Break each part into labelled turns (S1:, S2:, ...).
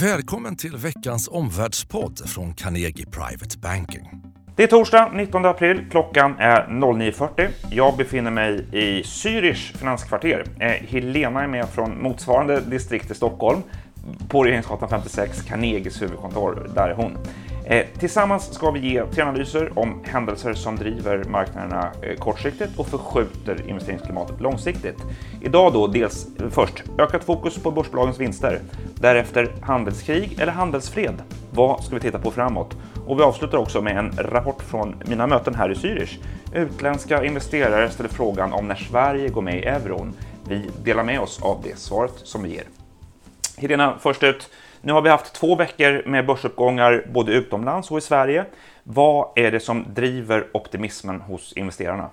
S1: Välkommen till veckans omvärldspodd från Carnegie Private Banking.
S2: Det är torsdag 19 april. Klockan är 09.40. Jag befinner mig i Zürich finanskvarter. Eh, Helena är med från motsvarande distrikt i Stockholm på Regeringsgatan 56, Carnegies huvudkontor. Där är hon. Eh, tillsammans ska vi ge tre analyser om händelser som driver marknaderna eh, kortsiktigt och förskjuter investeringsklimatet långsiktigt. Idag då dels först ökat fokus på börsbolagens vinster, därefter handelskrig eller handelsfred. Vad ska vi titta på framåt? Och vi avslutar också med en rapport från mina möten här i Zürich. Utländska investerare ställer frågan om när Sverige går med i euron. Vi delar med oss av det svaret som vi ger. Helena, först ut. Nu har vi haft två veckor med börsuppgångar både utomlands och i Sverige. Vad är det som driver optimismen hos investerarna?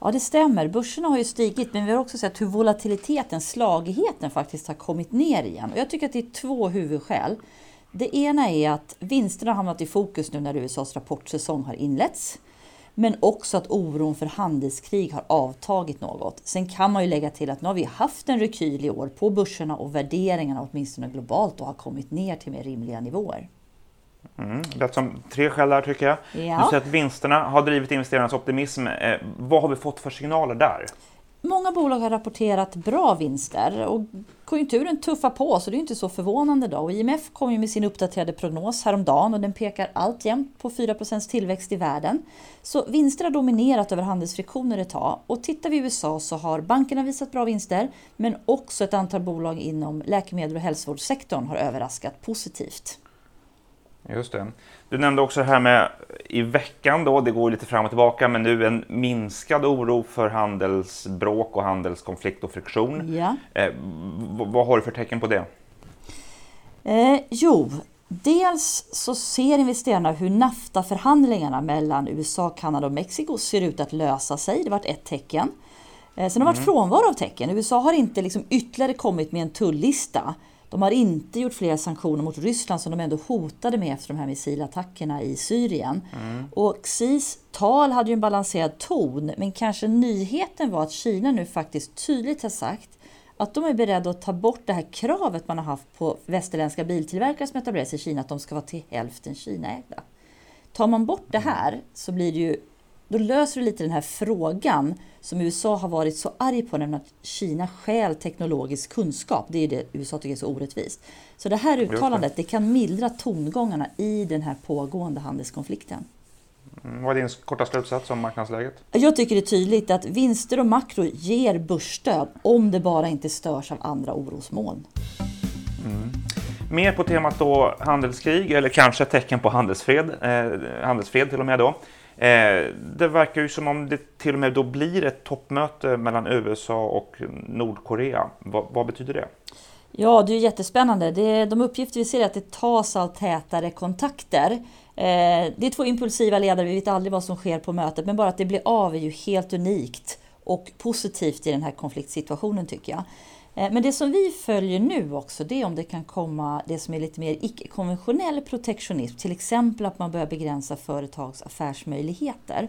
S3: Ja, det stämmer. Börserna har ju stigit, men vi har också sett hur volatiliteten, slagigheten faktiskt har kommit ner igen. Och jag tycker att det är två huvudskäl. Det ena är att vinsterna har hamnat i fokus nu när USAs rapportsäsong har inletts. Men också att oron för handelskrig har avtagit något. Sen kan man ju lägga till att nu har vi haft en rekyl i år på börserna och värderingarna åtminstone globalt och har kommit ner till mer rimliga nivåer.
S2: Mm, det lät som tre skäl där tycker jag.
S3: Ja.
S2: Du säger att vinsterna har drivit investerarnas optimism. Eh, vad har vi fått för signaler där?
S3: Många bolag har rapporterat bra vinster och konjunkturen tuffar på så det är inte så förvånande då. Och IMF kom ju med sin uppdaterade prognos häromdagen och den pekar alltjämt på 4% tillväxt i världen. Så vinster har dominerat över handelsfriktioner ett tag och tittar vi i USA så har bankerna visat bra vinster men också ett antal bolag inom läkemedel och hälsovårdssektorn har överraskat positivt.
S2: Just det. Du nämnde också det här med i veckan då, det går lite fram och tillbaka, men nu en minskad oro för handelsbråk och handelskonflikt och friktion.
S3: Ja.
S2: Eh, vad har du för tecken på det?
S3: Eh, jo, dels så ser investerarna hur NAFTA-förhandlingarna mellan USA, Kanada och Mexiko ser ut att lösa sig. Det varit ett tecken. Eh, sen har det varit frånvaro av tecken. USA har inte liksom ytterligare kommit med en tullista de har inte gjort fler sanktioner mot Ryssland som de ändå hotade med efter de här missilattackerna i Syrien. Mm. Och Xis tal hade ju en balanserad ton, men kanske nyheten var att Kina nu faktiskt tydligt har sagt att de är beredda att ta bort det här kravet man har haft på västerländska biltillverkare som etablerar sig i Kina, att de ska vara till hälften Kinaägda. Tar man bort det här så blir det ju då löser du lite den här frågan som USA har varit så arg på, nämligen att Kina stjäl teknologisk kunskap. Det är det USA tycker är så orättvist. Så det här uttalandet det kan mildra tongångarna i den här pågående handelskonflikten.
S2: Mm, vad är din korta slutsats om marknadsläget?
S3: Jag tycker det är tydligt att vinster och makro ger börsstöd om det bara inte störs av andra orosmoln.
S2: Mm. Mer på temat då handelskrig eller kanske tecken på handelsfred, eh, handelsfred till och med då. Eh, det verkar ju som om det till och med då blir ett toppmöte mellan USA och Nordkorea. vad, vad betyder det?
S3: Ja, det är jättespännande. Det, de uppgifter vi ser är att det tas allt tätare kontakter. Eh, det är två impulsiva ledare, vi vet aldrig vad som sker på mötet, men bara att det blir av är ju helt unikt och positivt i den här konfliktsituationen tycker jag. Eh, men det som vi följer nu också, det är om det kan komma det som är lite mer icke-konventionell protektionism, till exempel att man börjar begränsa företags affärsmöjligheter.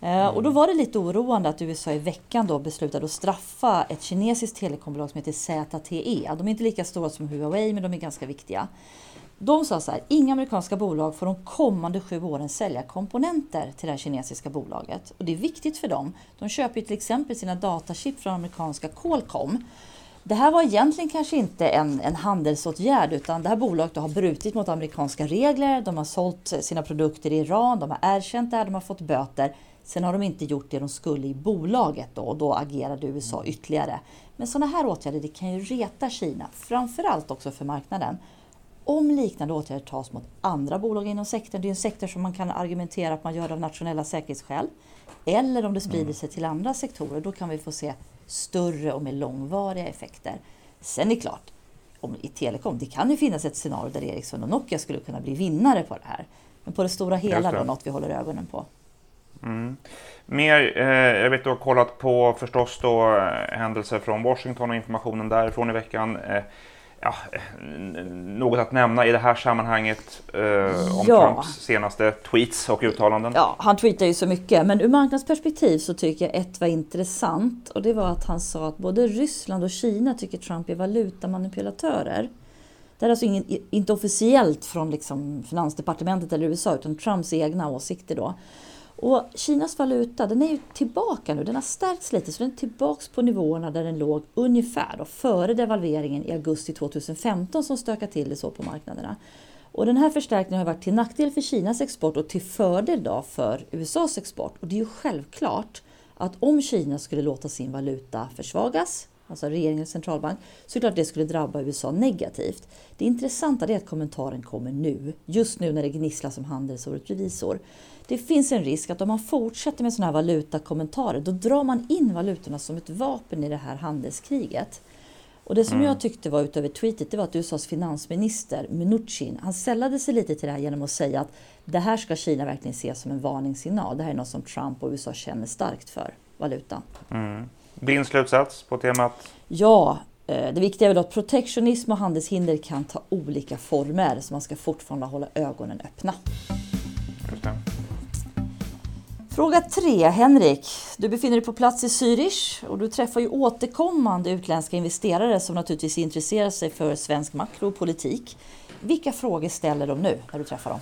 S3: Mm. Och då var det lite oroande att USA i veckan då beslutade att straffa ett kinesiskt telekombolag som heter ZTE. De är inte lika stora som Huawei, men de är ganska viktiga. De sa så här, inga amerikanska bolag får de kommande sju åren sälja komponenter till det här kinesiska bolaget. Och det är viktigt för dem. De köper ju till exempel sina datachip från amerikanska Qualcomm. Det här var egentligen kanske inte en, en handelsåtgärd utan det här bolaget har brutit mot amerikanska regler. De har sålt sina produkter i Iran, de har erkänt det här, de har fått böter. Sen har de inte gjort det de skulle i bolaget då, och då agerade USA ytterligare. Men sådana här åtgärder det kan ju reta Kina, framförallt också för marknaden. Om liknande åtgärder tas mot andra bolag inom sektorn, det är en sektor som man kan argumentera att man gör av nationella säkerhetsskäl, eller om det sprider sig till andra sektorer, då kan vi få se större och mer långvariga effekter. Sen är det klart, om, i telekom, det kan ju finnas ett scenario där Ericsson och Nokia skulle kunna bli vinnare på det här. Men på det stora hela då något vi håller ögonen på.
S2: Mm. Mer, eh, jag vet du har kollat på förstås då eh, händelser från Washington och informationen därifrån i veckan. Eh, ja, något att nämna i det här sammanhanget eh, om ja. Trumps senaste tweets och uttalanden?
S3: Ja, han tweetar ju så mycket, men ur marknadsperspektiv så tycker jag ett var intressant och det var att han sa att både Ryssland och Kina tycker Trump är valutamanipulatörer. Det är alltså ingen, inte officiellt från liksom Finansdepartementet eller USA utan Trumps egna åsikter då. Och Kinas valuta den är ju tillbaka nu, den har stärkts lite så den är tillbaka på nivåerna där den låg ungefär då, före devalveringen i augusti 2015 som stökade till det så på marknaderna. Och den här förstärkningen har varit till nackdel för Kinas export och till fördel då för USAs export. Och det är ju självklart att om Kina skulle låta sin valuta försvagas, alltså regeringens centralbank, så är det klart det skulle drabba USA negativt. Det intressanta är att kommentaren kommer nu, just nu när det gnisslar som handelsåret revisor. Det finns en risk att om man fortsätter med sådana här valutakommentarer, då drar man in valutorna som ett vapen i det här handelskriget. Och det som mm. jag tyckte var utöver tweetet, det var att USAs finansminister Mnuchin, han sällade sig lite till det här genom att säga att det här ska Kina verkligen se som en varningssignal. Det här är något som Trump och USA känner starkt för, valutan.
S2: Mm. Din slutsats på temat?
S3: Ja, eh, det viktiga är väl att protektionism och handelshinder kan ta olika former, så man ska fortfarande hålla ögonen öppna. Fråga 3. Henrik, du befinner dig på plats i Zürich och du träffar ju återkommande utländska investerare som naturligtvis intresserar sig för svensk makro och politik. Vilka frågor ställer de nu när du träffar dem?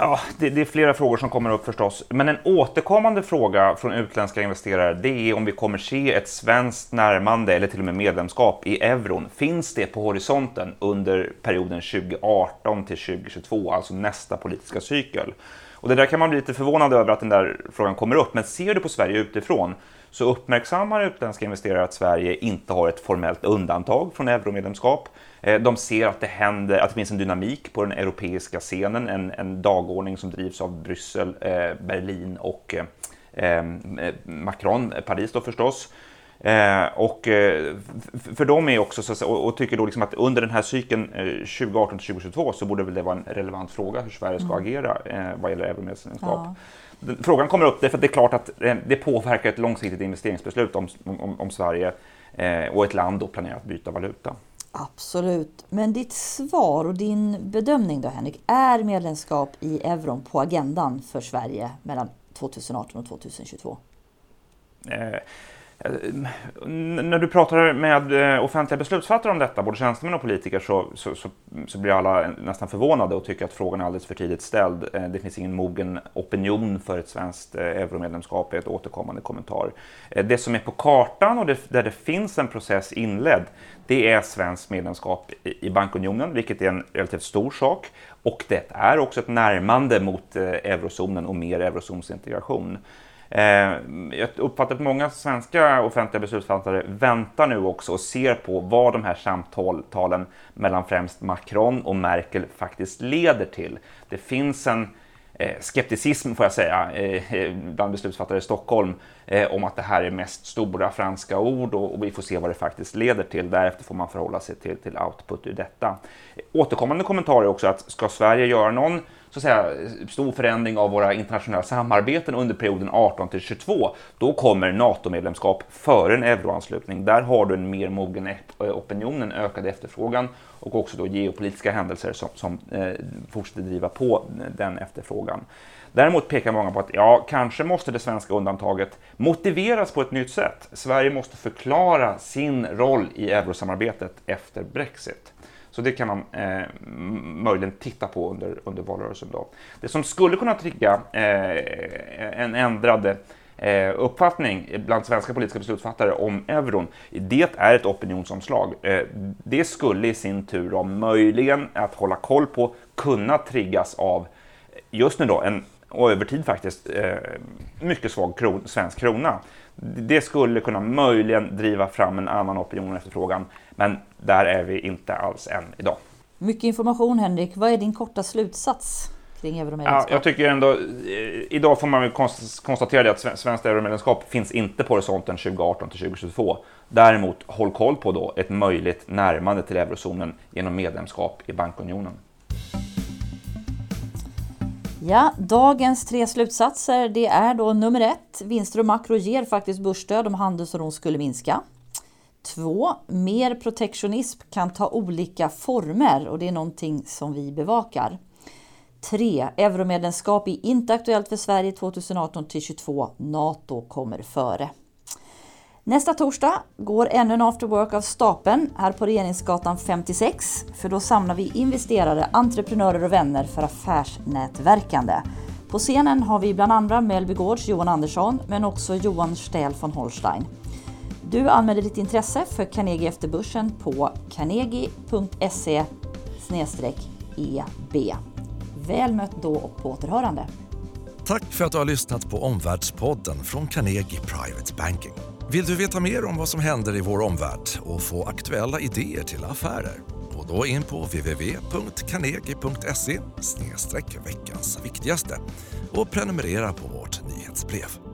S2: Ja, det, det, är flera frågor som kommer upp förstås. Men en återkommande fråga från utländska investerare det är om vi kommer se ett svenskt närmande eller till och med medlemskap i euron. Finns det på horisonten under perioden 2018 till 2022, alltså nästa politiska cykel? Och det där kan man bli lite förvånad över att den där frågan kommer upp, men ser du på Sverige utifrån så uppmärksammar utländska investerare att Sverige inte har ett formellt undantag från euromedlemskap. Eh, de ser att det händer, att det finns en dynamik på den europeiska scenen, en, en dagordning som drivs av Bryssel, eh, Berlin och eh, eh Macron, Paris då förstås. Eh, och eh, för dem är också, så, och, och, tycker då liksom att under den här cykeln eh, 2018 2022 så borde väl det vara en relevant fråga hur Sverige ska mm. agera eh, vad gäller euromedlemskap. Ja. Frågan kommer upp därför att det är klart att eh, det påverkar ett långsiktigt investeringsbeslut om, om, om Sverige eh, och ett land då planerar att byta valuta.
S3: Absolut. Men ditt svar och din bedömning då Henrik, är medlemskap i euron på agendan för Sverige mellan 2018 och 2022?
S2: Eh, Eh, när du pratar med eh, offentliga beslutsfattare om detta, både tjänstemän och politiker, så, så, så, så, blir alla nästan förvånade och tycker att frågan är alldeles för tidigt ställd. Eh, det finns ingen mogen opinion för ett svenskt euromedlemskap, är ett återkommande kommentar. Det som är på kartan och det, där det finns en process inledd, det är svenskt medlemskap i bankunionen, vilket är en relativt stor sak. Och det är också ett närmande mot eurozonen och mer eurozonsintegration. Eh, jag uppfattar att många svenska offentliga beslutsfattare väntar nu också och ser på vad de här samtalen mellan främst Macron och Merkel faktiskt leder till. Det finns en eh, skepticism, får jag säga, eh, eh, bland beslutsfattare i Stockholm om att det här är mest stora franska ord och vi får se vad det faktiskt leder till. Därefter får man förhålla sig till, till output ur detta. Återkommande kommentarer också att ska Sverige göra någon så att säga, stor förändring av våra internationella samarbeten under perioden 18 till 22, då kommer NATO-medlemskap före en euroanslutning. Där har du en mer mogen e- opinion, en ökad efterfrågan och också då geopolitiska händelser som, som eh, fortsätter driva på den efterfrågan. Däremot pekar många på att ja, kanske måste det svenska undantaget motiveras på ett nytt sätt. Sverige måste förklara sin roll i eurosamarbetet efter Brexit. Så det kan man eh, möjligen titta på under, under valrörelsen. Då. Det som skulle kunna trigga eh, en ändrad eh, uppfattning bland svenska politiska beslutsfattare om euron, det är ett opinionsomslag. Eh, det skulle i sin tur om möjligen att hålla koll på kunna triggas av just nu då en och över tid faktiskt eh, mycket svag kron, svensk krona. Det skulle kunna möjligen driva fram en annan opinion och efterfrågan, men där är vi inte alls än idag.
S3: Mycket information Henrik. Vad är din korta slutsats kring euromedlemskap?
S2: Ja, jag tycker ändå, eh, idag får man väl konstatera det att svenskt euromedlemskap finns inte på horisonten 2018 till 2022. Däremot håll koll på då ett möjligt närmande till eurozonen genom medlemskap i bankunionen.
S3: Ja, dagens tre slutsatser det är då nummer ett, vinster och makro ger faktiskt börsstöd om handelsoron skulle minska. Två, mer protektionism kan ta olika former och det är någonting som vi bevakar. 3. Euromedlemskap är inte aktuellt för Sverige 2018 till 2022. NATO kommer före. Nästa torsdag går ännu en after work av stapeln här på Regeringsgatan 56. För då samlar vi investerare, entreprenörer och vänner för affärsnätverkande. På scenen har vi bland andra Mellby Gårds Johan Andersson men också Johan Stähl von Holstein. Du anmäler ditt intresse för Carnegie efter börsen på carnegie.se eb. Väl mött då och på återhörande.
S1: Tack för att du har lyssnat på Omvärldspodden från Carnegie Private Banking. Vill du veta mer om vad som händer i vår omvärld och få aktuella idéer till affärer? Gå då in på www.carnegie.se veckans viktigaste och prenumerera på vårt nyhetsbrev.